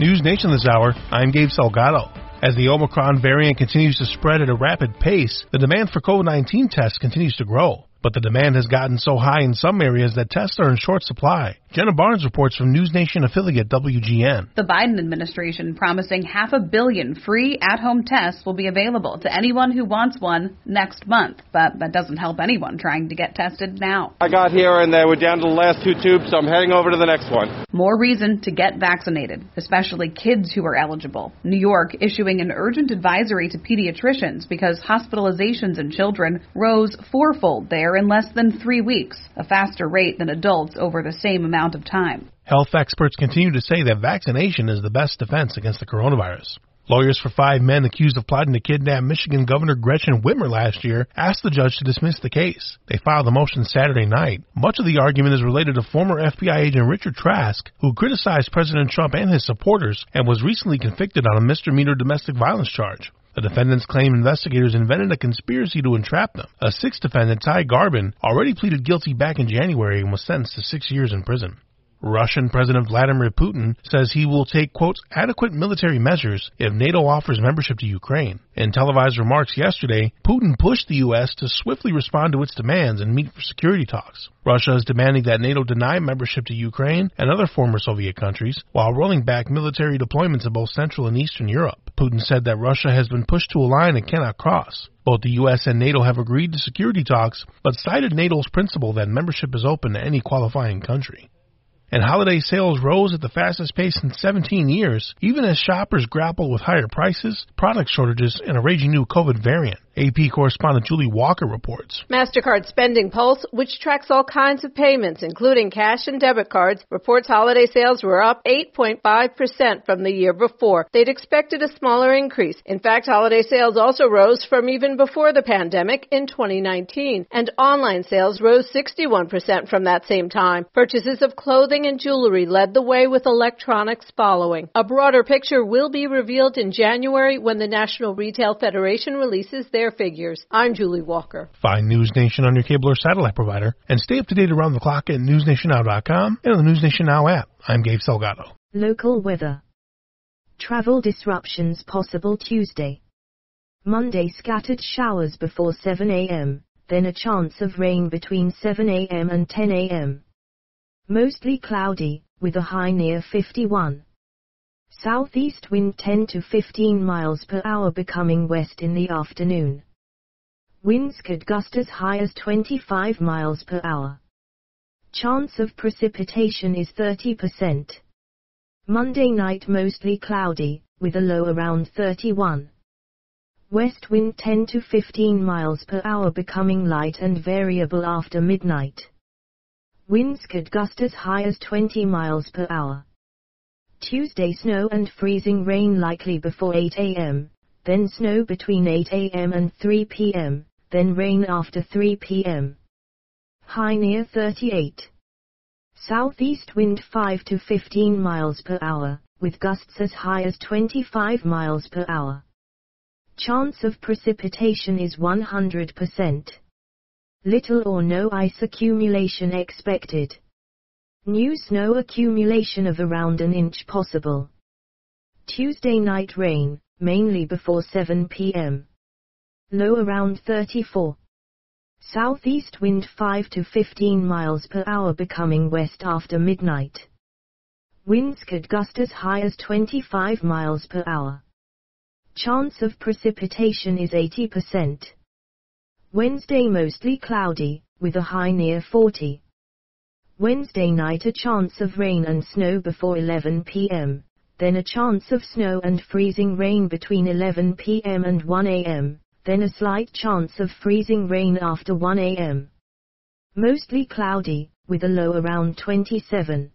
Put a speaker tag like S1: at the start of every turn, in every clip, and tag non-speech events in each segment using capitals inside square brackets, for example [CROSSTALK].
S1: News Nation this hour, I'm Gabe Salgado. As the Omicron variant continues to spread at a rapid pace, the demand for COVID-19 tests continues to grow. But the demand has gotten so high in some areas that tests are in short supply. Jenna Barnes reports from News Nation affiliate WGN.
S2: The Biden administration promising half a billion free at-home tests will be available to anyone who wants one next month. But that doesn't help anyone trying to get tested now.
S3: I got here and they were down to the last two tubes, so I'm heading over to the next one.
S2: More reason to get vaccinated, especially kids who are eligible. New York issuing an urgent advisory to pediatricians because hospitalizations in children rose fourfold there in less than three weeks, a faster rate than adults over the same amount of time.
S1: Health experts continue to say that vaccination is the best defense against the coronavirus. Lawyers for five men accused of plotting to kidnap Michigan Governor Gretchen Whitmer last year asked the judge to dismiss the case. They filed the motion Saturday night. Much of the argument is related to former FBI agent Richard Trask, who criticized President Trump and his supporters and was recently convicted on a misdemeanor domestic violence charge. The defendants claim investigators invented a conspiracy to entrap them. A sixth defendant, Ty Garbin, already pleaded guilty back in January and was sentenced to six years in prison. Russian President Vladimir Putin says he will take, quote, adequate military measures if NATO offers membership to Ukraine. In televised remarks yesterday, Putin pushed the U.S. to swiftly respond to its demands and meet for security talks. Russia is demanding that NATO deny membership to Ukraine and other former Soviet countries while rolling back military deployments in both Central and Eastern Europe. Putin said that Russia has been pushed to a line it cannot cross. Both the U.S. and NATO have agreed to security talks, but cited NATO's principle that membership is open to any qualifying country and holiday sales rose at the fastest pace in 17 years, even as shoppers grapple with higher prices, product shortages, and a raging new COVID variant. AP correspondent Julie Walker reports.
S4: MasterCard Spending Pulse, which tracks all kinds of payments, including cash and debit cards, reports holiday sales were up 8.5% from the year before. They'd expected a smaller increase. In fact, holiday sales also rose from even before the pandemic in 2019, and online sales rose 61% from that same time. Purchases of clothing and jewelry led the way with electronics following. A broader picture will be revealed in January when the National Retail Federation releases their their figures. I'm Julie Walker.
S1: Find News Nation on your cable or satellite provider and stay up to date around the clock at newsnationnow.com and on the News Nation Now app. I'm Gabe Salgado.
S5: Local weather. Travel disruptions possible Tuesday. Monday scattered showers before 7 a.m., then a chance of rain between 7 a.m. and 10 a.m. Mostly cloudy, with a high near 51. Southeast wind 10 to 15 miles per hour becoming west in the afternoon. Winds could gust as high as 25 miles per hour. Chance of precipitation is 30%. Monday night mostly cloudy, with a low around 31. West wind 10 to 15 miles per hour becoming light and variable after midnight. Winds could gust as high as 20 miles per hour. Tuesday snow and freezing rain likely before 8 a.m., then snow between 8 a.m. and 3 p.m., then rain after 3 p.m. High near 38. Southeast wind 5 to 15 miles per hour, with gusts as high as 25 miles per hour. Chance of precipitation is 100%. Little or no ice accumulation expected. New snow accumulation of around an inch possible. Tuesday night rain, mainly before 7 p.m. Low around 34. Southeast wind 5 to 15 miles per hour becoming west after midnight. Winds could gust as high as 25 miles per hour. Chance of precipitation is 80%. Wednesday mostly cloudy, with a high near 40. Wednesday night a chance of rain and snow before 11 p.m., then a chance of snow and freezing rain between 11 p.m. and 1 a.m., then a slight chance of freezing rain after 1 a.m. Mostly cloudy, with a low around 27.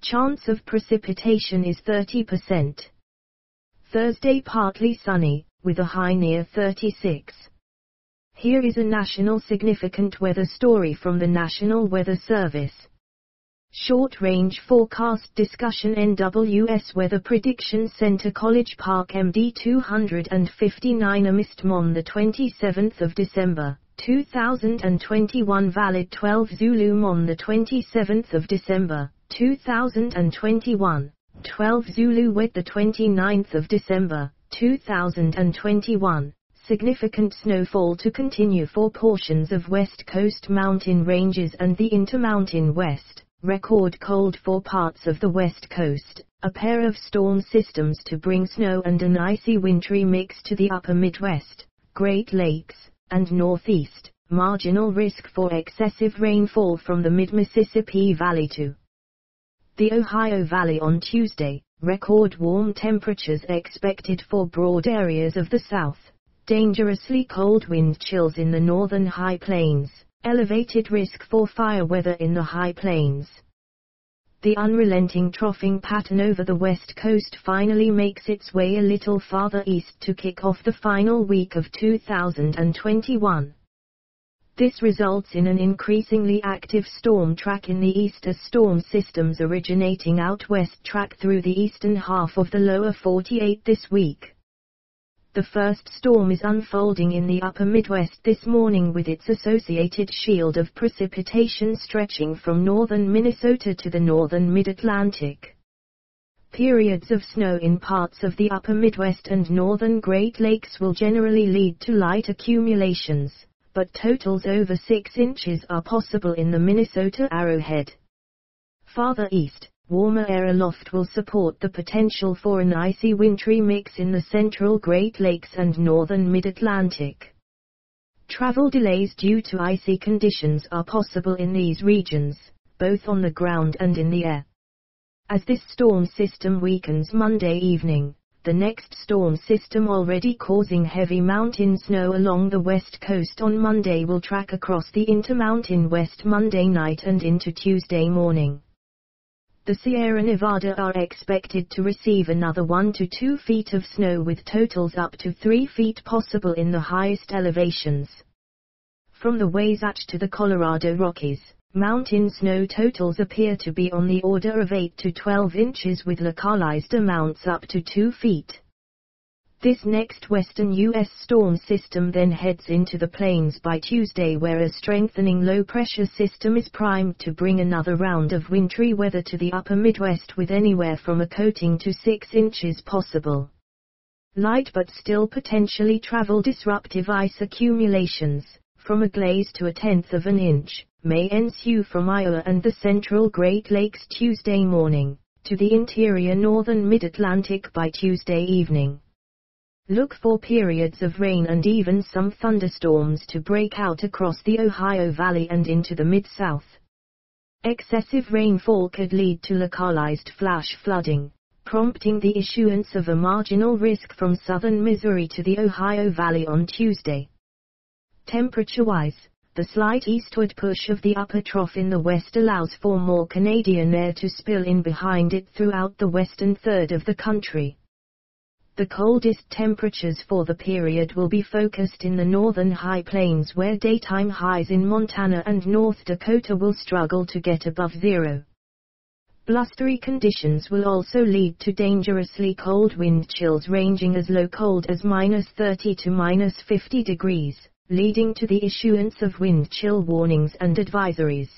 S5: Chance of precipitation is 30%. Thursday partly sunny, with a high near 36. Here is a national significant weather story from the National Weather Service. Short Range Forecast Discussion NWS Weather Prediction Center College Park MD 259 Amist Mon the 27th of December 2021 Valid 12 Zulu Mon the 27th of December 2021 12 Zulu 29th of December, 2021. Significant snowfall to continue for portions of West Coast mountain ranges and the Intermountain West. Record cold for parts of the West Coast. A pair of storm systems to bring snow and an icy wintry mix to the upper Midwest, Great Lakes, and Northeast. Marginal risk for excessive rainfall from the mid-Mississippi Valley to the Ohio Valley on Tuesday, record warm temperatures expected for broad areas of the South. Dangerously cold wind chills in the northern high plains, elevated risk for fire weather in the high plains. The unrelenting troughing pattern over the west coast finally makes its way a little farther east to kick off the final week of 2021. This results in an increasingly active storm track in the east as storm systems originating out west track through the eastern half of the lower 48 this week. The first storm is unfolding in the upper Midwest this morning with its associated shield of precipitation stretching from northern Minnesota to the northern mid-Atlantic. Periods of snow in parts of the upper Midwest and northern Great Lakes will generally lead to light accumulations but totals over 6 inches are possible in the Minnesota Arrowhead. Farther east, warmer air aloft will support the potential for an icy wintry mix in the central Great Lakes and northern mid-Atlantic. Travel delays due to icy conditions are possible in these regions, both on the ground and in the air. As this storm system weakens Monday evening, the next storm system already causing heavy mountain snow along the west coast on Monday will track across the Intermountain West Monday night and into Tuesday morning. The Sierra Nevada are expected to receive another 1 to 2 feet of snow with totals up to 3 feet possible in the highest elevations. From the Wasatch to the Colorado Rockies, Mountain snow totals appear to be on the order of 8 to 12 inches with localized amounts up to 2 feet. This next western U.S. storm system then heads into the plains by Tuesday where a strengthening low-pressure system is primed to bring another round of wintry weather to the upper Midwest with anywhere from a coating to 6 inches possible. Light but still potentially travel disruptive ice accumulations, from a glaze to a tenth of an inch, may ensue from Iowa and the central Great Lakes Tuesday morning, to the interior northern mid-Atlantic by Tuesday evening. Look for periods of rain and even some thunderstorms to break out across the Ohio Valley and into the Mid-South. Excessive rainfall could lead to localized flash flooding, prompting the issuance of a marginal risk from southern Missouri to the Ohio Valley on Tuesday. Temperature-wise, the slight eastward push of the upper trough in the west allows for more Canadian air to spill in behind it throughout the western third of the country. The coldest temperatures for the period will be focused in the northern high plains where daytime highs in Montana and North Dakota will struggle to get above zero. Blustery conditions will also lead to dangerously cold wind chills ranging as low cold as minus 30 to minus 50 degrees leading to the issuance of wind chill warnings and advisories.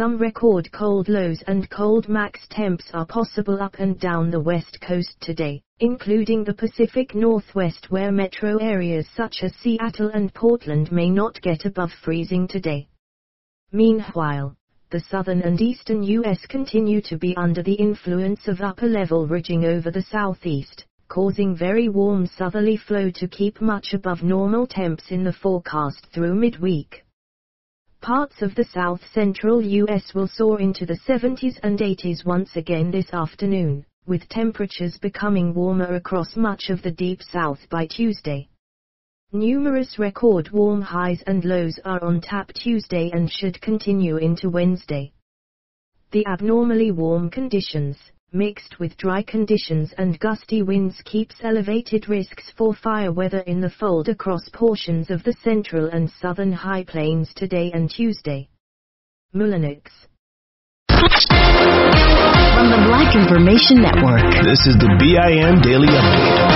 S5: Some record cold lows and cold max temps are possible up and down the west coast today, including the Pacific Northwest where metro areas such as Seattle and Portland may not get above freezing today. Meanwhile, the southern and eastern U.S. continue to be under the influence of upper level ridging over the southeast, causing very warm southerly flow to keep much above normal temps in the forecast through midweek. Parts of the south central U.S. will soar into the 70s and 80s once again this afternoon, with temperatures becoming warmer across much of the deep south by Tuesday. Numerous record warm highs and lows are on tap Tuesday and should continue into Wednesday. The abnormally warm conditions, mixed with dry conditions and gusty winds keeps elevated risks for fire weather in the fold across portions of the central and southern high plains today and Tuesday. Mullinix.
S6: From the Black Information Network.
S7: This is the BIN Daily Update.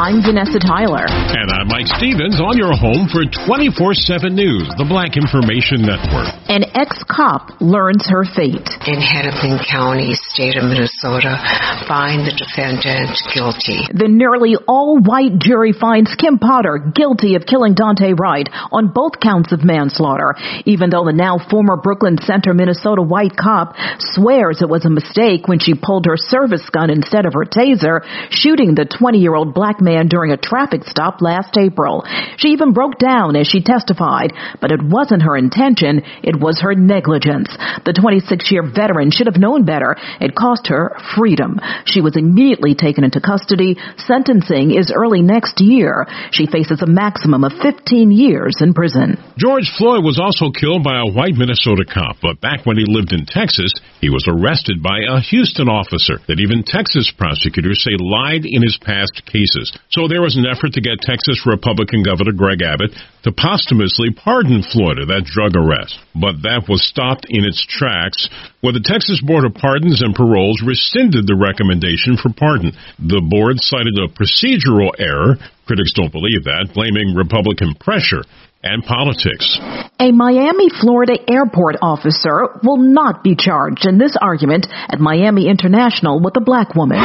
S6: I'm Vanessa Tyler.
S8: And I'm Mike Stevens on your home for 24 7 News, the Black Information Network.
S6: An ex-cop learns her fate.
S8: In Hennepin County, state of Minnesota, find the defendant guilty.
S6: The nearly all-white jury finds Kim Potter guilty of killing Daunte Wright on both counts of manslaughter, even though the now former Brooklyn Center, Minnesota white cop swears it was a mistake when she pulled her service gun instead of her taser, shooting the 20-year-old black man during a traffic stop last April. She even broke down as she testified, but it wasn't her intention, it was her negligence. The 26-year veteran should have known better. It cost her freedom. She was immediately taken into custody. Sentencing is early next year. She faces a maximum of 15 years in prison.
S9: George Floyd was also killed by a white Minnesota cop, but back when he lived in Texas, he was arrested by a Houston officer that even Texas prosecutors say lied in his past cases. So there was an effort to get Texas Republican Governor Greg Abbott to posthumously pardon Floyd of that drug arrest. But that was stopped in its tracks when the Texas Board of Pardons and Paroles rescinded the recommendation for pardon. The board cited a procedural error. Critics don't believe that, blaming Republican pressure and politics.
S6: A Miami, Florida airport officer will not be charged in this argument at Miami International with a black woman.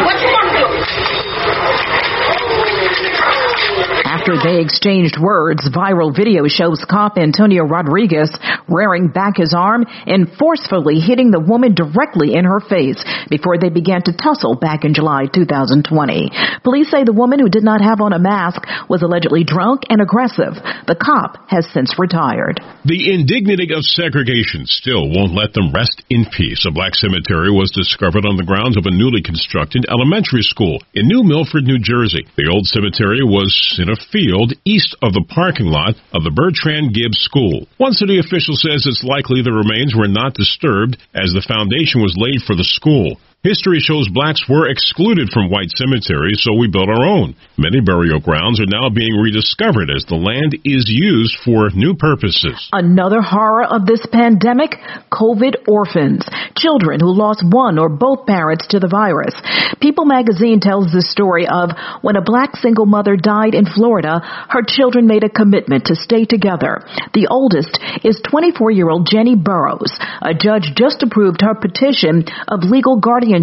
S6: After they exchanged words, viral video shows cop Antonio Rodriguez rearing back his arm and forcefully hitting the woman directly in her face before they began to tussle back in July 2020. Police say the woman who did not have on a mask was allegedly drunk and aggressive. The cop has since retired.
S9: The indignity of segregation still won't let them rest in peace. A black cemetery was discovered on the grounds of a newly constructed elementary school in New Milford, New Jersey. The old cemetery was in a field east of the parking lot of the Bertrand Gibbs School. One city official says it's likely the remains were not disturbed as the foundation was laid for the school. History shows blacks were excluded from white cemeteries, so we built our own. Many burial grounds are now being rediscovered as the land is used for new purposes.
S6: Another horror of this pandemic, COVID orphans, children who lost one or both parents to the virus. People magazine tells the story of when a black single mother died in Florida, her children made a commitment to stay together. The oldest is 24-year-old Jenny Burrows. A judge just approved her petition of legal guardianship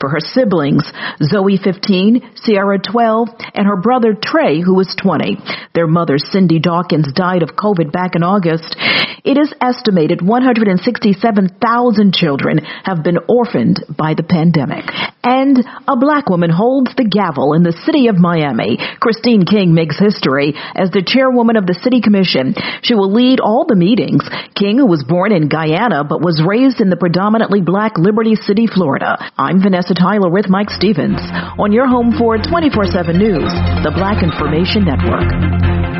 S6: for her siblings, Zoe 15, Sierra 12, and her brother Trey, who was 20. Their mother, Cindy Dawkins, died of COVID back in August. It is estimated 167,000 children have been orphaned by the pandemic. And a black woman holds the gavel in the city of Miami. Christine King makes history as the chairwoman of the city commission. She will lead all the meetings. King, who was born in Guyana but was raised in the predominantly black Liberty City, Florida. I'm Vanessa Tyler with Mike Stevens on your home for 24-7 News, the Black Information Network.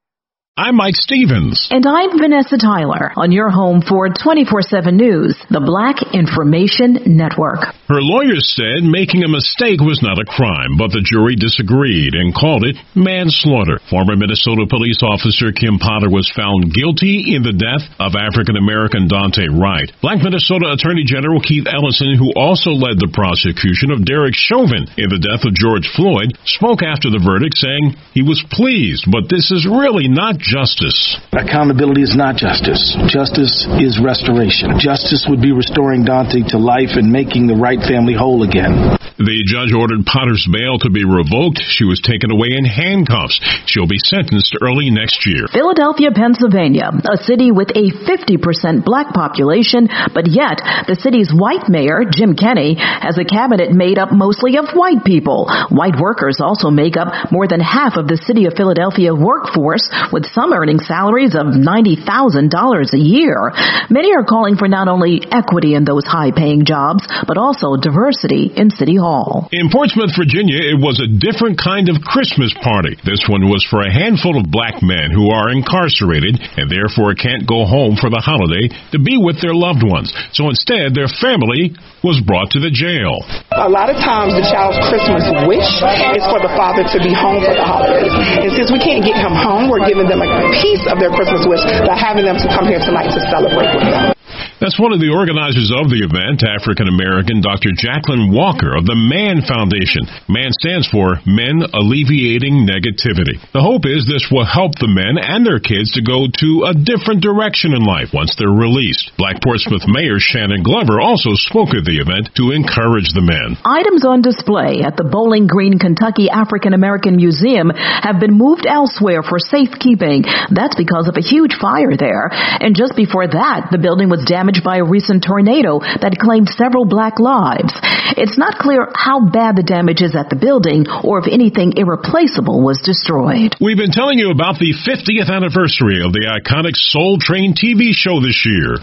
S9: I'm Mike Stevens.
S6: And I'm Vanessa Tyler on your home for 24-7 News, the Black Information Network.
S9: Her lawyers said making a mistake was not a crime, but the jury disagreed and called it manslaughter. Former Minnesota police officer Kim Potter was found guilty in the death of African American Daunte Wright. Black Minnesota Attorney General Keith Ellison, who also led the prosecution of Derek Chauvin in the death of George Floyd, spoke after the verdict saying he was pleased, but this is really not justice.
S10: Accountability is not justice. Justice is restoration. Justice would be restoring Daunte to life and making the Wright family whole again.
S9: The judge ordered Potter's bail to be revoked. She was taken away in handcuffs. She'll be sentenced early next year.
S6: Philadelphia, Pennsylvania, a city with a 50% black population, but yet the city's white mayor, Jim Kenney, has a cabinet made up mostly of white people. White workers also make up more than half of the city of Philadelphia workforce, with some earning salaries of $90,000 a year. Many are calling for not only equity in those high paying jobs, but also diversity in City Hall.
S9: In Portsmouth, Virginia, it was a different kind of Christmas party. This one was for a handful of black men who are incarcerated and therefore can't go home for the holiday to be with their loved ones. So instead, their family was brought to the jail.
S11: A lot of times the child's Christmas wish is for the father to be home for the holidays. And since we can't get him home, we're giving them a piece of their Christmas wish by having them to come here tonight to celebrate with them.
S9: That's one of the organizers of the event, African American Dr. Jacqueline Walker of the MAN Foundation. MAN stands for Men Alleviating Negativity. The hope is this will help the men and their kids to go to a different direction in life once they're released. Black Portsmouth Mayor Shannon Glover also spoke at the event to encourage the men.
S6: Items on display at the Bowling Green, Kentucky African American Museum have been moved elsewhere for safekeeping. That's because of a huge fire there. And just before that, the building was damaged by a recent tornado that claimed several black lives. It's not clear how bad the damage is at the building or if anything irreplaceable was destroyed.
S9: We've been telling you about the 50th anniversary of the iconic Soul Train TV show this year.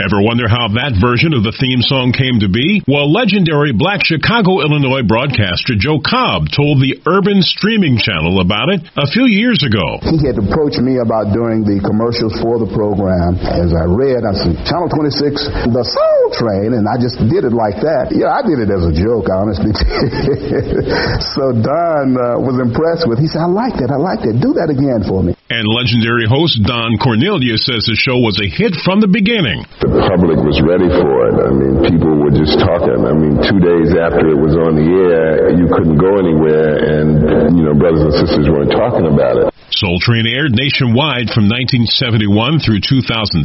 S9: Ever wonder how that version of the theme song came to be? Well, legendary black Chicago, Illinois broadcaster Joe Cobb told the Urban Streaming Channel about it a few years ago.
S12: He had approached me about doing the commercials for the program. As I read, I said, Channel 26, the Soul Train, and I just did it like that. Yeah, I did it as a joke, honestly. [LAUGHS] so Don uh, was impressed with. He said, "I like that. I like that. Do that again for me."
S9: And legendary host Don Cornelius says the show was a hit from the beginning.
S13: The public was ready for it. I mean, people were just talking. I mean, two days after it was on the air, you couldn't go anywhere, and, you know, brothers and sisters weren't talking about it.
S9: Soul Train aired nationwide from 1971 through 2006.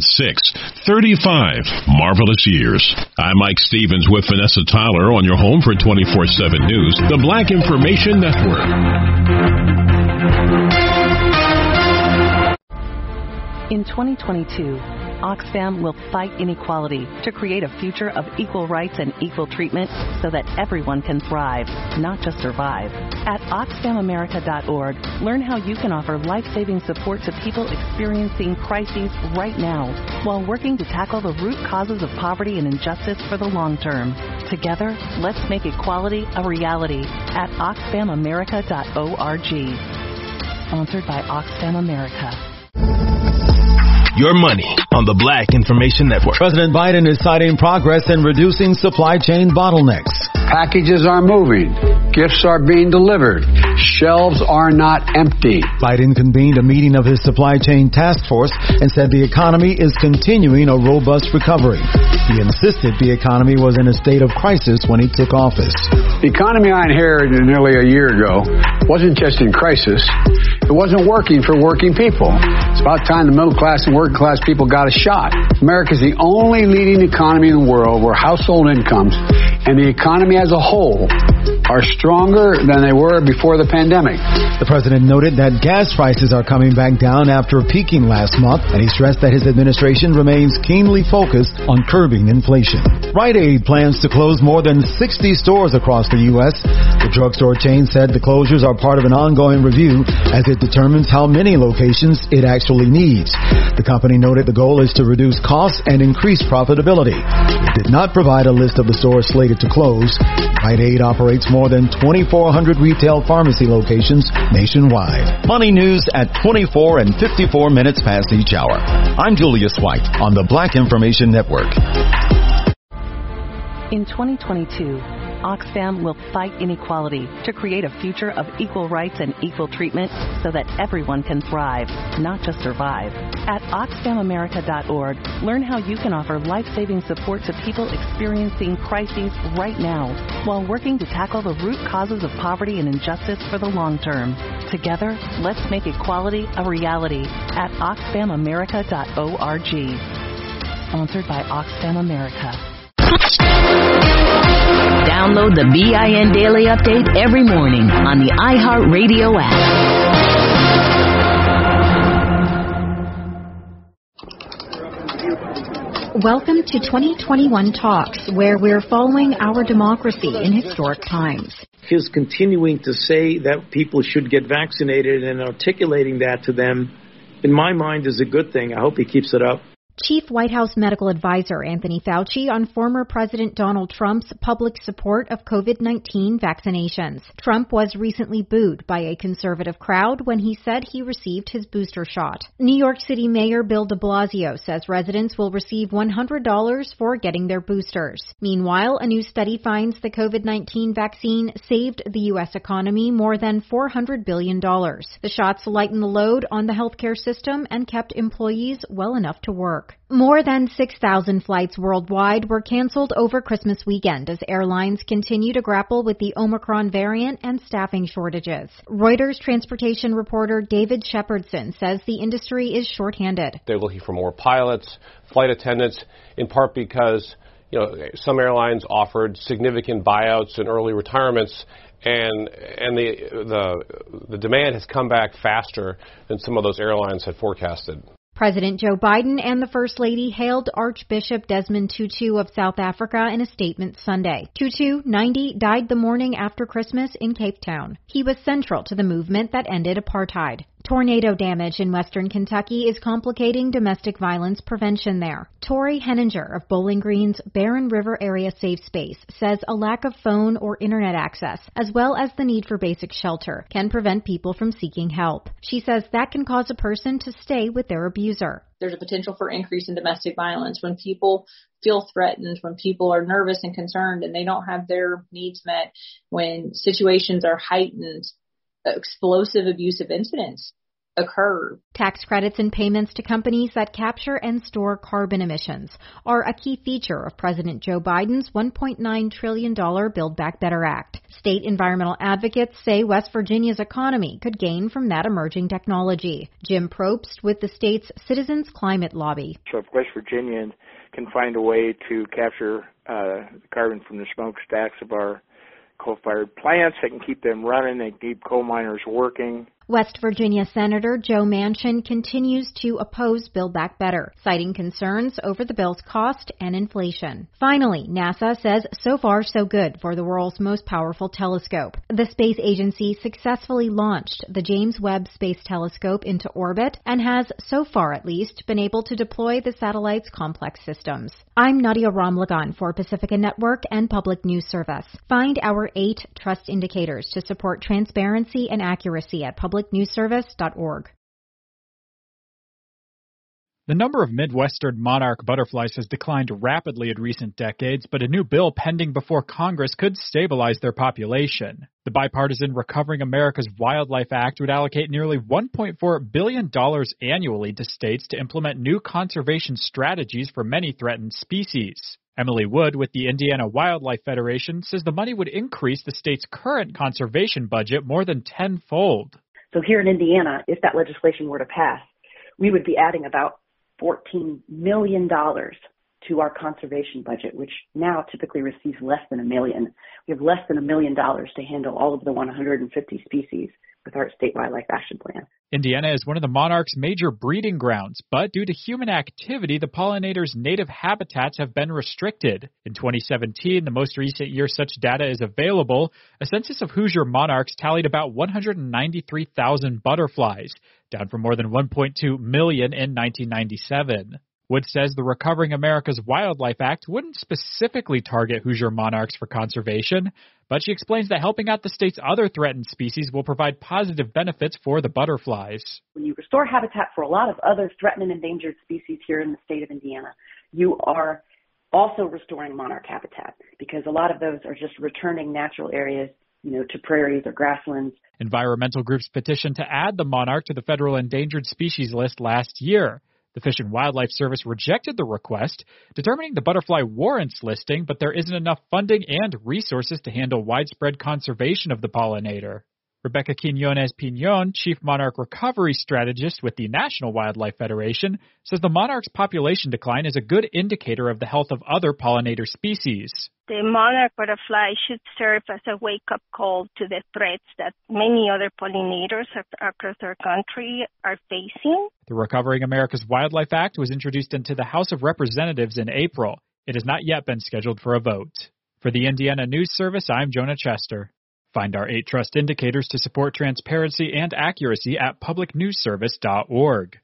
S9: 35 marvelous years. I'm Mike Stevens with Vanessa Tyler on your home for 24 7 News, the Black Information Network.
S14: In 2022, Oxfam will fight inequality to create a future of equal rights and equal treatment so that everyone can thrive, not just survive. At OxfamAmerica.org, learn how you can offer life saving support to people experiencing crises right now while working to tackle the root causes of poverty and injustice for the long term. Together, let's make equality a reality at OxfamAmerica.org. Sponsored by Oxfam America.
S7: Your money on the Black Information Network.
S15: President Biden is citing progress in reducing supply chain bottlenecks.
S16: Packages are moving. Gifts are being delivered. Shelves are not empty.
S15: Biden convened a meeting of his supply chain task force and said the economy is continuing a robust recovery. He insisted the economy was in a state of crisis when he took office.
S16: The economy I inherited nearly a year ago wasn't just in crisis. It wasn't working for working people. It's about time the middle class and working class people got a shot. America is the only leading economy in the world where household incomes and the economy as a whole are stronger than they were before the pandemic.
S15: The president noted that gas prices are coming back down after peaking last month, and he stressed that his administration remains keenly focused on curbing inflation. Rite Aid plans to close more than 60 stores across the U.S. The drugstore chain said the closures are part of an ongoing review as it determines how many locations it actually needs. The company noted the goal is to reduce costs and increase profitability. It did not provide a list of the stores slated to close. Rite Aid operates more than 2,400 retail pharmacy locations nationwide. Money news at 24 and 54 minutes past each hour. I'm Julius White on the Black Information Network.
S14: In 2022, Oxfam will fight inequality to create a future of equal rights and equal treatment so that everyone can thrive, not just survive. At OxfamAmerica.org, learn how you can offer life saving support to people experiencing crises right now while working to tackle the root causes of poverty and injustice for the long term. Together, let's make equality a reality at OxfamAmerica.org. Sponsored by Oxfam America.
S17: Download the BIN Daily Update every morning on the iHeartRadio app.
S18: Welcome to 2021 Talks, where we're following our democracy in historic times.
S10: his continuing to say that people should get vaccinated and articulating that to them, in my mind, is a good thing. I hope he keeps it up.
S18: Chief White House medical advisor Anthony Fauci on former President Donald Trump's public support of COVID-19 vaccinations. Trump was recently booed by a conservative crowd when he said he received his booster shot. New York City Mayor Bill de Blasio says residents will receive $100 for getting their boosters. Meanwhile, a new study finds the COVID-19 vaccine saved the U.S. economy more than $400 billion. The shots lighten the load on the healthcare system and kept employees well enough to work. More than 6,000 flights worldwide were canceled over Christmas weekend as airlines continue to grapple with the Omicron variant and staffing shortages. Reuters transportation reporter David Shepardson says the industry is shorthanded.
S19: They're looking for more pilots, flight attendants, in part because you know, some airlines offered significant buyouts and early retirements, and and the the the demand has come back faster than some of those airlines had forecasted.
S18: President Joe Biden and the First Lady hailed Archbishop Desmond Tutu of South Africa in a statement Sunday. Tutu, 90, died the morning after Christmas in Cape Town. He was central to the movement that ended apartheid. Tornado damage in western Kentucky is complicating domestic violence prevention there. Tori Henninger of Bowling Green's Barren River Area Safe Space says a lack of phone or internet access, as well as the need for basic shelter, can prevent people from seeking help. She says that can cause a person to stay with their abuser.
S20: There's a potential for increase in domestic violence when people feel threatened, when people are nervous and concerned and they don't have their needs met, when situations are heightened explosive abusive incidents occur.
S18: Tax credits and payments to companies that capture and store carbon emissions are a key feature of President Joe Biden's $1.9 trillion Build Back Better Act. State environmental advocates say West Virginia's economy could gain from that emerging technology. Jim Probst with the state's Citizens Climate Lobby.
S21: So if West Virginians can find a way to capture uh, carbon from the smokestacks of our coal-fired plants. They can keep them running. They keep coal miners working.
S18: West Virginia Senator Joe Manchin continues to oppose Build Back Better, citing concerns over the bill's cost and inflation. Finally, NASA says so far so good for the world's most powerful telescope. The space agency successfully launched the James Webb Space Telescope into orbit and has, so far at least, been able to deploy the satellite's complex systems. I'm Nadia Ramlagan for Pacifica Network and Public News Service. Find our eight trust indicators to support transparency and accuracy at public
S22: The number of Midwestern monarch butterflies has declined rapidly in recent decades, but a new bill pending before Congress could stabilize their population. The bipartisan Recovering America's Wildlife Act would allocate nearly $1.4 billion annually to states to implement new conservation strategies for many threatened species. Emily Wood with the Indiana Wildlife Federation says the money would increase the state's current conservation budget more than tenfold.
S23: So here in Indiana, if that legislation were to pass, we would be adding about $14 million to our conservation budget, which now typically receives less than a million. We have less than a million dollars to handle all of the 150 species with our state wildlife action plan.
S22: Indiana is one of the monarch's major breeding grounds, but due to human activity, the pollinators' native habitats have been restricted. In 2017, the most recent year such data is available, a census of Hoosier monarchs tallied about 193,000 butterflies, down from more than 1.2 million in 1997. Wood says the Recovering America's Wildlife Act wouldn't specifically target Hoosier monarchs for conservation, but she explains that helping out the state's other threatened species will provide positive benefits for the butterflies.
S23: When you restore habitat for a lot of other threatened and endangered species here in the state of Indiana, you are also restoring monarch habitat because a lot of those are just returning natural areas you know, to prairies or grasslands.
S22: Environmental groups petitioned to add the monarch to the federal endangered species list last year. The Fish and Wildlife Service rejected the request, determining the butterfly warrants listing, but there isn't enough funding and resources to handle widespread conservation of the pollinator. Rebecca Quinones Pinon, Chief Monarch Recovery Strategist with the National Wildlife Federation, says the monarch's population decline is a good indicator of the health of other pollinator species.
S24: The monarch butterfly should serve as a wake up call to the threats that many other pollinators across our country are facing.
S22: The Recovering America's Wildlife Act was introduced into the House of Representatives in April. It has not yet been scheduled for a vote. For the Indiana News Service, I'm Jonah Chester. Find our eight trust indicators to support transparency and accuracy at publicnewsservice.org.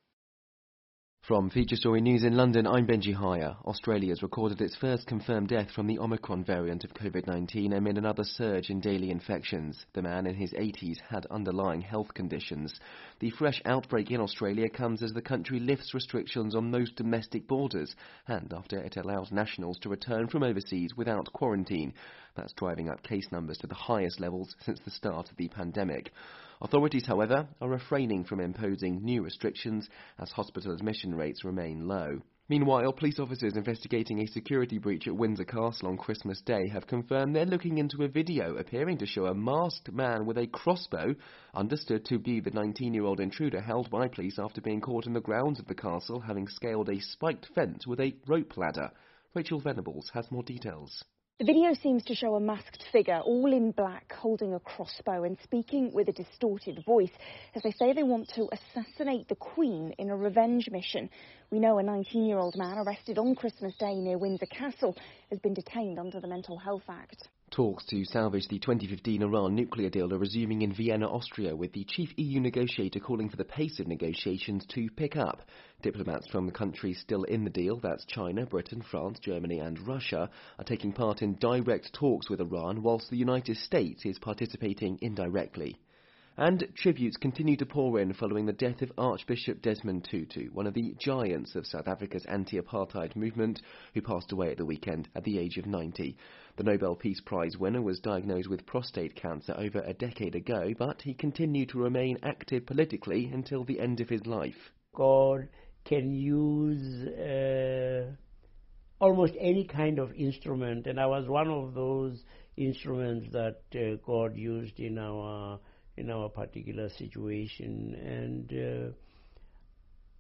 S25: From Feature Story News in London, I'm Benji Hire. Australia has recorded its first confirmed death from the Omicron variant of COVID 19 amid another surge in daily infections. The man in his 80s had underlying health conditions. The fresh outbreak in Australia comes as the country lifts restrictions on most domestic borders and after it allows nationals to return from overseas without quarantine. That's driving up case numbers to the highest levels since the start of the pandemic. Authorities, however, are refraining from imposing new restrictions as hospital admission rates remain low. Meanwhile, police officers investigating a security breach at Windsor Castle on Christmas Day have confirmed they're looking into a video appearing to show a masked man with a crossbow, understood to be the 19 year old intruder held by police after being caught in the grounds of the castle having scaled a spiked fence with a rope ladder. Rachel Venables has more details.
S26: The video seems to show a masked figure, all in black, holding a crossbow and speaking with a distorted voice, as they say they want to assassinate the Queen in a revenge mission. We know a 19 year old man arrested on Christmas Day near Windsor Castle has been detained under the Mental Health Act.
S25: Talks to salvage the 2015 Iran nuclear deal are resuming in Vienna, Austria, with the chief EU negotiator calling for the pace of negotiations to pick up. Diplomats from the countries still in the deal, that's China, Britain, France, Germany, and Russia, are taking part in direct talks with Iran, whilst the United States is participating indirectly. And tributes continue to pour in following the death of Archbishop Desmond Tutu, one of the giants of South Africa's anti-apartheid movement, who passed away at the weekend at the age of 90. The Nobel Peace Prize winner was diagnosed with prostate cancer over a decade ago, but he continued to remain active politically until the end of his life.
S27: God can use uh, almost any kind of instrument, and I was one of those instruments that uh, God used in our in our particular situation, and uh,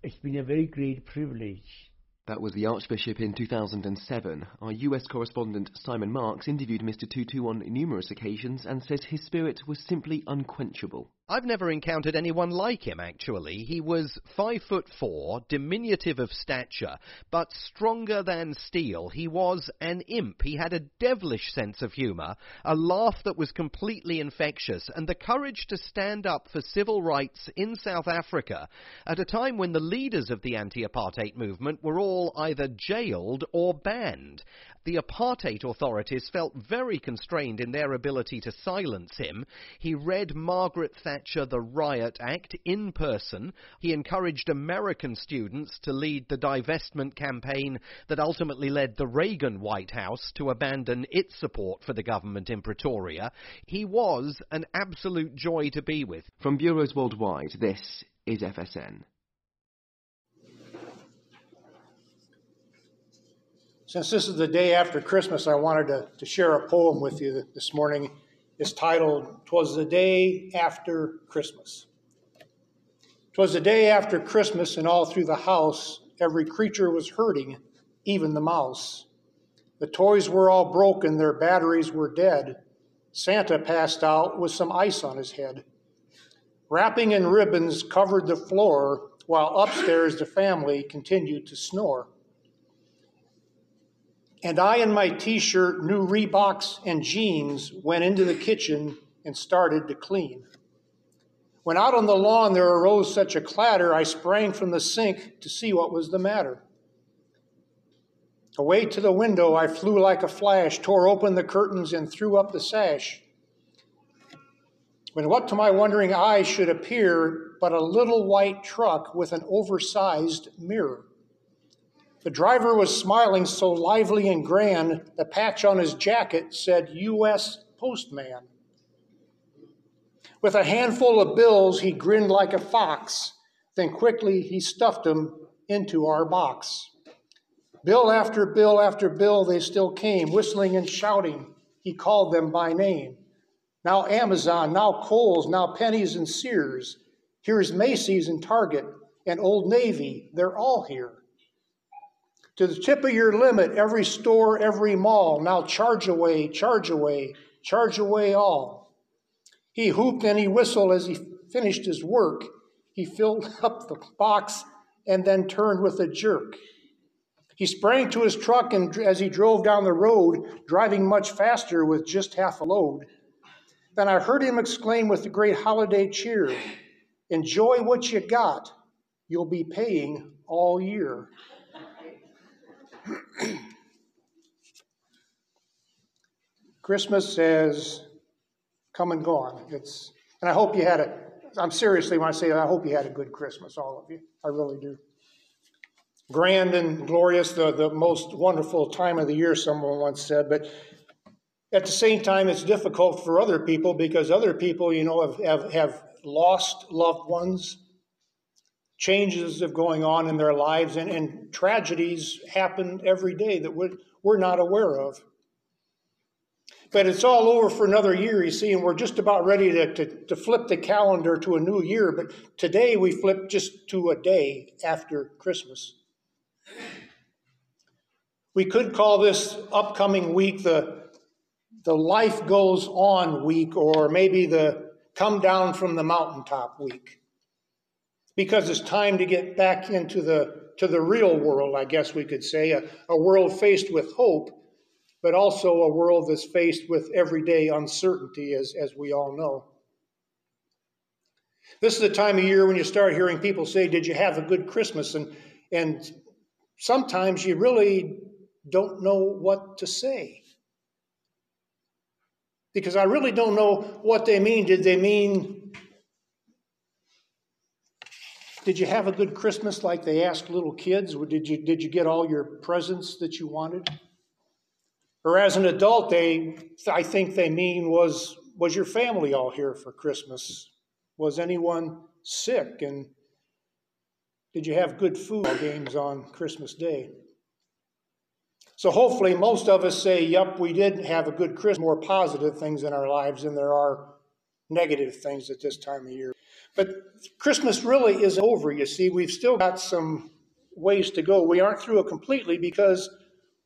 S27: it's been a very great privilege.
S25: That was the Archbishop in 2007. Our US correspondent Simon Marks interviewed Mr. Tutu on numerous occasions and says his spirit was simply unquenchable.
S28: I've never encountered anyone like him, actually. He was five foot four, diminutive of stature, but stronger than steel. He was an imp. He had a devilish sense of humour, a laugh that was completely infectious, and the courage to stand up for civil rights in South Africa at a time when the leaders of the anti-apartheid movement were all either jailed or banned the apartheid authorities felt very constrained in their ability to silence him. He read Margaret Thatcher the Riot Act in person. He encouraged American students to lead the divestment campaign that ultimately led the Reagan White House to abandon its support for the government in Pretoria. He was an absolute joy to be with.
S25: From bureaus worldwide, this is FSN.
S29: Since this is the day after Christmas, I wanted to, to share a poem with you this morning. It's titled, Twas the Day After Christmas. Twas the day after Christmas, and all through the house, every creature was hurting, even the mouse. The toys were all broken, their batteries were dead. Santa passed out with some ice on his head. Wrapping in ribbons covered the floor, while upstairs the family continued to snore and I, in my t shirt, new Reeboks, and jeans, went into the kitchen and started to clean. When out on the lawn there arose such a clatter, I sprang from the sink to see what was the matter. Away to the window, I flew like a flash, tore open the curtains, and threw up the sash. When what to my wondering eyes should appear but a little white truck with an oversized mirror. The driver was smiling so lively and grand, the patch on his jacket said U.S. Postman. With a handful of bills, he grinned like a fox. Then quickly he stuffed them into our box. Bill after bill after bill, they still came, whistling and shouting. He called them by name. Now Amazon, now Kohl's, now Penney's and Sears. Here's Macy's and Target and Old Navy. They're all here. To the tip of your limit, every store, every mall, now charge away, charge away, charge away all. He whooped and he whistled as he finished his work. He filled [LAUGHS] up the box and then turned with a jerk. He sprang to his truck and as he drove down the road, driving much faster with just half a load. Then I heard him exclaim with a great holiday cheer Enjoy what you got, you'll be paying all year. Christmas has come and gone. It's, and I hope you had a, I'm seriously when I say that, I hope you had a good Christmas, all of you. I really do. Grand and glorious, the, the most wonderful time of the year, someone once said, but at the same time, it's difficult for other people because other people, you know, have, have, have lost loved ones. Changes of going on in their lives, and, and tragedies happen every day that we're, we're not aware of. But it's all over for another year, you see, and we're just about ready to, to, to flip the calendar to a new year. But today we flip just to a day after Christmas. We could call this upcoming week the, the life goes on week, or maybe the come down from the mountaintop week. Because it's time to get back into the to the real world, I guess we could say, a, a world faced with hope but also a world that's faced with everyday uncertainty, as, as we all know. This is the time of year when you start hearing people say, Did you have a good Christmas? And, and sometimes you really don't know what to say. Because I really don't know what they mean. Did they mean, did you have a good Christmas like they asked little kids? Or did you, did you get all your presents that you wanted? Or as an adult, they, I think they mean was, was your family all here for Christmas? Was anyone sick? And did you have good food games on Christmas Day? So hopefully, most of us say, yep, we did have a good Christmas, more positive things in our lives than there are negative things at this time of year. But Christmas really is over, you see. We've still got some ways to go. We aren't through it completely because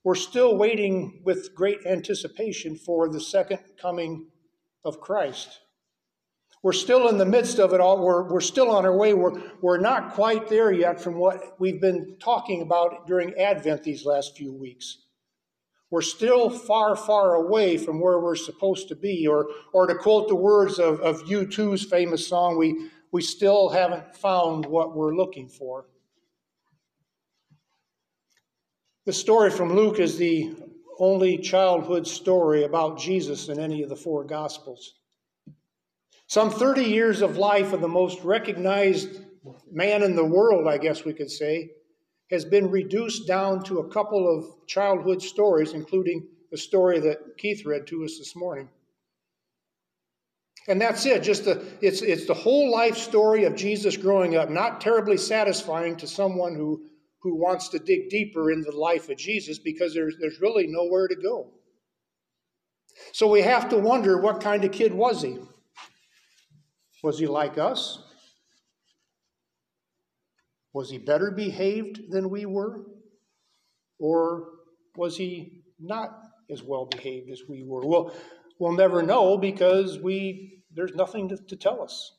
S29: we're still waiting with great anticipation for the second coming of Christ. We're still in the midst of it all. We're, we're still on our way. We're, we're not quite there yet from what we've been talking about during Advent these last few weeks. We're still far, far away from where we're supposed to be. Or, or to quote the words of, of U2's famous song, we, we still haven't found what we're looking for. The story from Luke is the only childhood story about Jesus in any of the four Gospels. Some 30 years of life of the most recognized man in the world, I guess we could say, has been reduced down to a couple of childhood stories, including the story that Keith read to us this morning. And that's it. Just the it's it's the whole life story of Jesus growing up, not terribly satisfying to someone who who wants to dig deeper into the life of Jesus because there's, there's really nowhere to go. So we have to wonder what kind of kid was he? Was he like us? Was he better behaved than we were? Or was he not as well behaved as we were? Well, we'll never know because we there's nothing to, to tell us.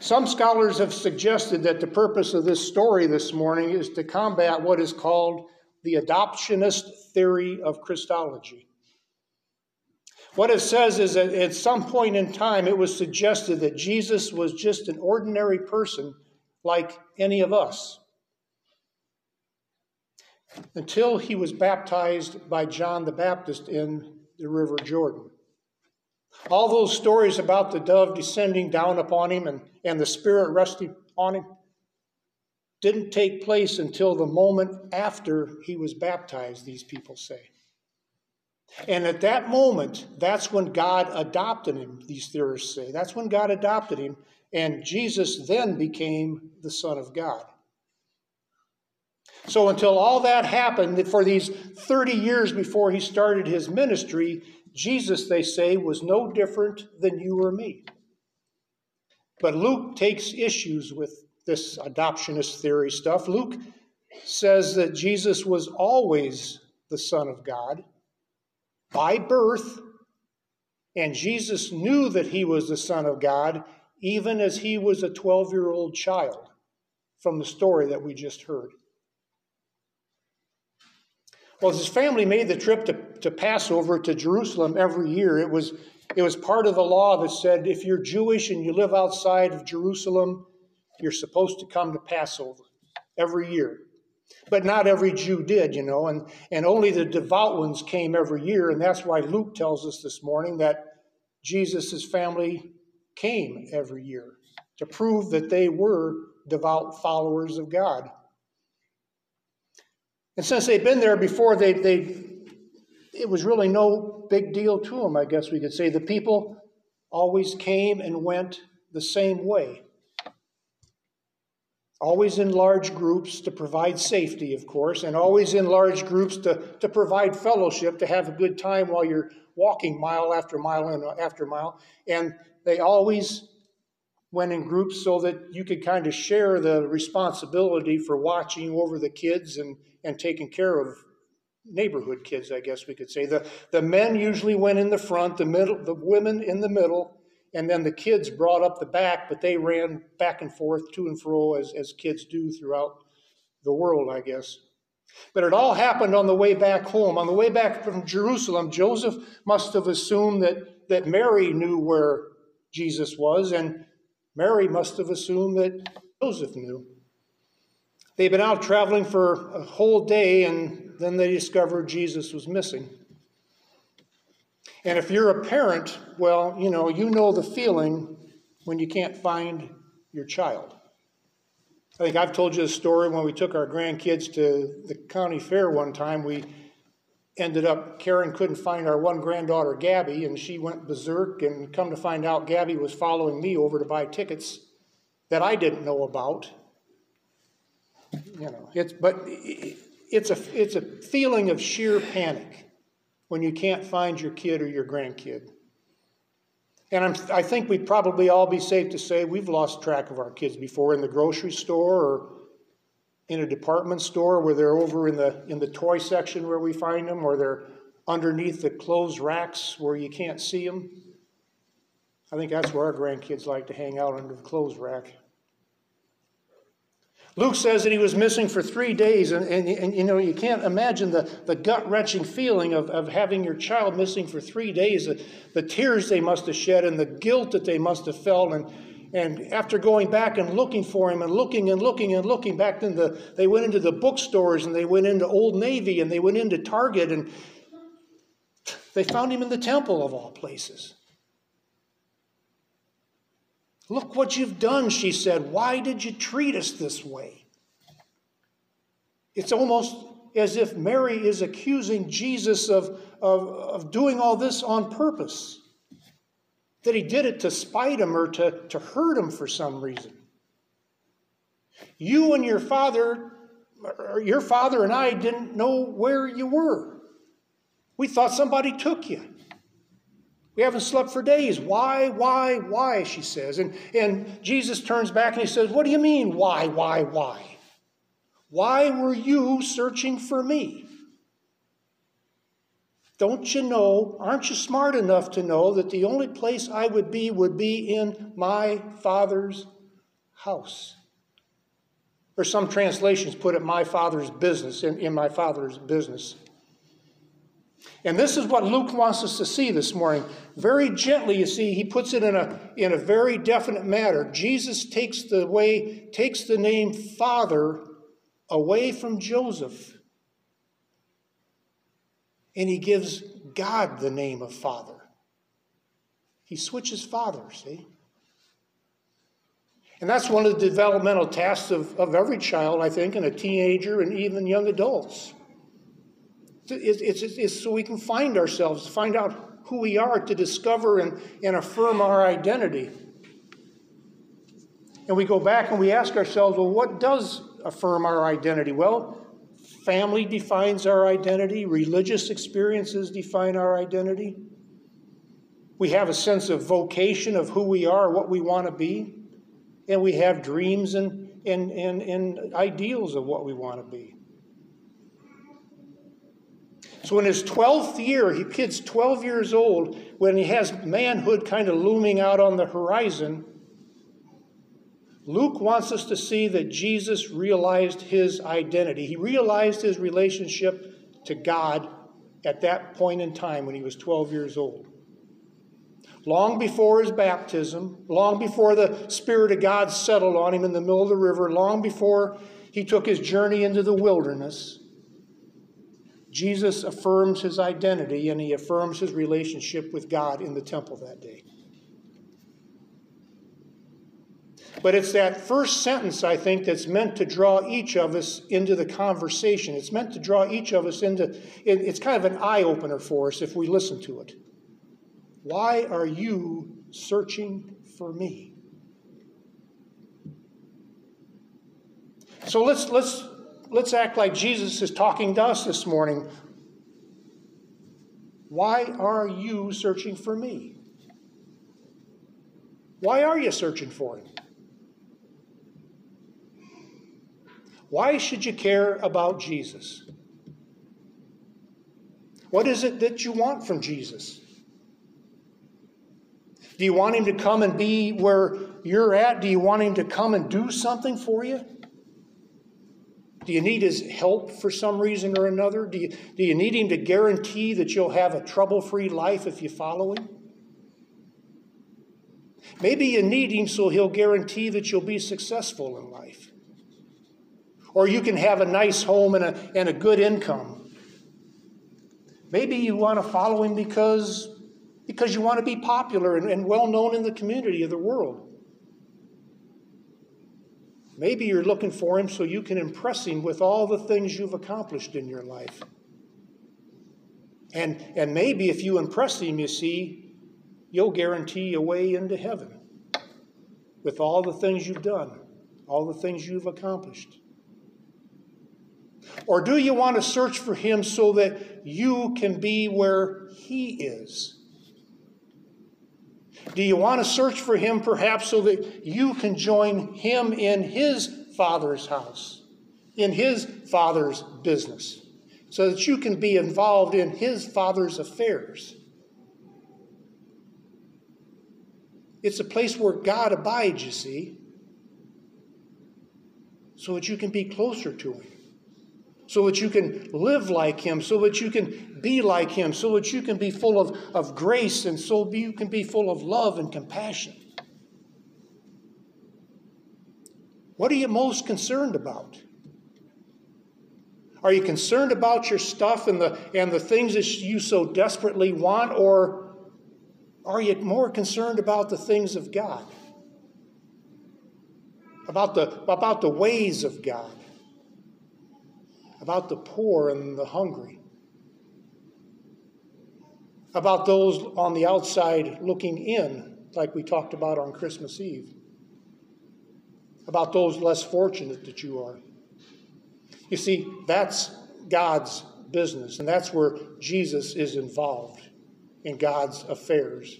S29: Some scholars have suggested that the purpose of this story this morning is to combat what is called the adoptionist theory of Christology. What it says is that at some point in time, it was suggested that Jesus was just an ordinary person like any of us until he was baptized by John the Baptist in the River Jordan. All those stories about the dove descending down upon him and, and the Spirit resting on him didn't take place until the moment after he was baptized, these people say. And at that moment, that's when God adopted him, these theorists say. That's when God adopted him, and Jesus then became the Son of God. So until all that happened, for these 30 years before he started his ministry, Jesus, they say, was no different than you or me. But Luke takes issues with this adoptionist theory stuff. Luke says that Jesus was always the Son of God by birth, and Jesus knew that he was the Son of God even as he was a 12 year old child from the story that we just heard. Well, his family made the trip to, to Passover to Jerusalem every year. It was, it was part of the law that said if you're Jewish and you live outside of Jerusalem, you're supposed to come to Passover every year. But not every Jew did, you know, and, and only the devout ones came every year. And that's why Luke tells us this morning that Jesus' family came every year to prove that they were devout followers of God. And since they'd been there before, they, they, it was really no big deal to them, I guess we could say. The people always came and went the same way. Always in large groups to provide safety, of course, and always in large groups to, to provide fellowship, to have a good time while you're walking mile after mile and after mile. And they always went in groups so that you could kind of share the responsibility for watching over the kids and, and taking care of neighborhood kids, I guess we could say. The, the men usually went in the front, the middle, the women in the middle, and then the kids brought up the back, but they ran back and forth, to and fro, as, as kids do throughout the world, I guess. But it all happened on the way back home. On the way back from Jerusalem, Joseph must have assumed that, that Mary knew where Jesus was, and Mary must have assumed that Joseph knew. They'd been out traveling for a whole day, and then they discovered Jesus was missing. And if you're a parent, well, you know, you know the feeling when you can't find your child. I think I've told you a story when we took our grandkids to the county fair one time. We ended up, Karen couldn't find our one granddaughter, Gabby, and she went berserk. And come to find out, Gabby was following me over to buy tickets that I didn't know about. You know, it's but it's a it's a feeling of sheer panic when you can't find your kid or your grandkid. And I'm, I think we'd probably all be safe to say we've lost track of our kids before in the grocery store or in a department store where they're over in the in the toy section where we find them or they're underneath the clothes racks where you can't see them. I think that's where our grandkids like to hang out under the clothes rack. Luke says that he was missing for three days, and, and, and you know, you can't imagine the, the gut wrenching feeling of, of having your child missing for three days, the, the tears they must have shed, and the guilt that they must have felt. And, and after going back and looking for him and looking and looking and looking back then the they went into the bookstores and they went into Old Navy and they went into Target and they found him in the temple of all places. Look what you've done, she said. Why did you treat us this way? It's almost as if Mary is accusing Jesus of, of, of doing all this on purpose, that he did it to spite him or to, to hurt him for some reason. You and your father, your father and I didn't know where you were. We thought somebody took you. We haven't slept for days. Why, why, why, she says. And, and Jesus turns back and he says, What do you mean, why, why, why? Why were you searching for me? Don't you know, aren't you smart enough to know that the only place I would be would be in my Father's house? Or some translations put it, my Father's business, in, in my Father's business. And this is what Luke wants us to see this morning. Very gently, you see, he puts it in a, in a very definite manner. Jesus takes the way, takes the name Father away from Joseph. And he gives God the name of Father. He switches father, see? And that's one of the developmental tasks of, of every child, I think, and a teenager and even young adults. It's, it's, it's, so we can find ourselves, find out who we are, to discover and, and affirm our identity. And we go back and we ask ourselves, well, what does affirm our identity? Well, family defines our identity, religious experiences define our identity. We have a sense of vocation of who we are, what we want to be, and we have dreams and, and, and, and ideals of what we want to be. So in his 12th year, he kid's 12 years old, when he has manhood kind of looming out on the horizon, Luke wants us to see that Jesus realized his identity. He realized his relationship to God at that point in time when he was 12 years old. Long before his baptism, long before the Spirit of God settled on him in the middle of the river, long before he took his journey into the wilderness, Jesus affirms his identity and he affirms his relationship with God in the temple that day. But it's that first sentence, I think, that's meant to draw each of us into the conversation. It's meant to draw each of us into, it's kind of an eye opener for us if we listen to it. Why are you searching for me? So let's, let's, let's act like Jesus is talking to us this morning. Why are you searching for me? Why are you searching for him? Why should you care about Jesus? What is it that you want from Jesus? Do you want him to come and be where you're at? Do you want him to come and do something for you? Do you need his help for some reason or another? Do you, do you need him to guarantee that you'll have a trouble free life if you follow him? Maybe you need him so he'll guarantee that you'll be successful in life or you can have a nice home and a, and a good income. Maybe you want to follow him because, because you want to be popular and, and well known in the community of the world. Maybe you're looking for him so you can impress him with all the things you've accomplished in your life. And, and maybe if you impress him, you see, you'll guarantee a way into heaven with all the things you've done, all the things you've accomplished. Or do you want to search for Him so that you can be where He is? Do you want to search for Him perhaps so that you can join Him in His Father's house, in His Father's business, so that you can be involved in His Father's affairs? It's a place where God abides, you see, so that you can be closer to Him so that you can live like Him, so that you can be like Him, so that you can be full of, of grace and so you can be full of love and compassion. What are you most concerned about? Are you concerned about your stuff and the, and the things that you so desperately want, or are you more concerned about the things of God? About the, about the ways of God? About the poor and the hungry, about those on the outside looking in, like we talked about on Christmas Eve, about those less fortunate that you are. You see, that's God's business, and that's where Jesus is involved in God's affairs.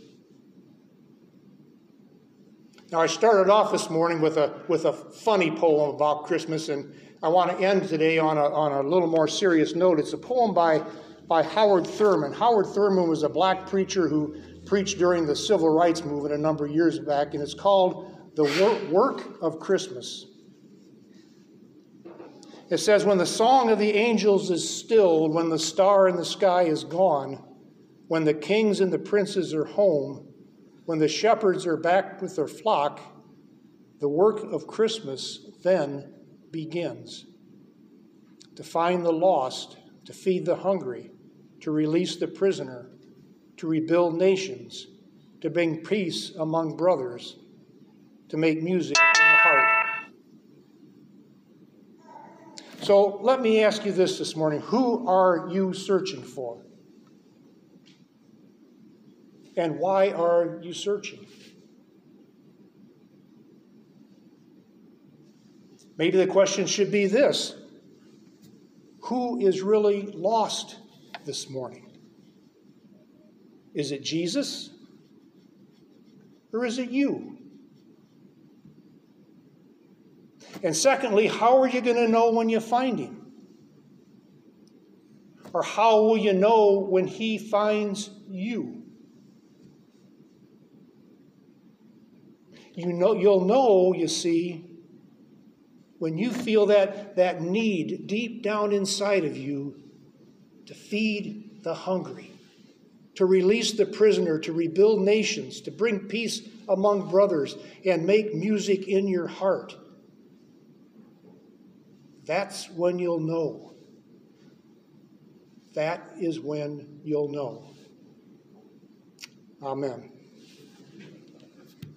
S29: Now, I started off this morning with a, with a funny poem about Christmas, and I want to end today on a, on a little more serious note. It's a poem by, by Howard Thurman. Howard Thurman was a black preacher who preached during the civil rights movement a number of years back, and it's called The Work of Christmas. It says, When the song of the angels is stilled, when the star in the sky is gone, when the kings and the princes are home, when the shepherds are back with their flock, the work of Christmas then begins to find the lost, to feed the hungry, to release the prisoner, to rebuild nations, to bring peace among brothers, to make music in the heart. So let me ask you this this morning who are you searching for? And why are you searching? Maybe the question should be this Who is really lost this morning? Is it Jesus? Or is it you? And secondly, how are you going to know when you find him? Or how will you know when he finds you? You know, you'll know, you see, when you feel that, that need deep down inside of you to feed the hungry, to release the prisoner, to rebuild nations, to bring peace among brothers, and make music in your heart, that's when you'll know. That is when you'll know. Amen.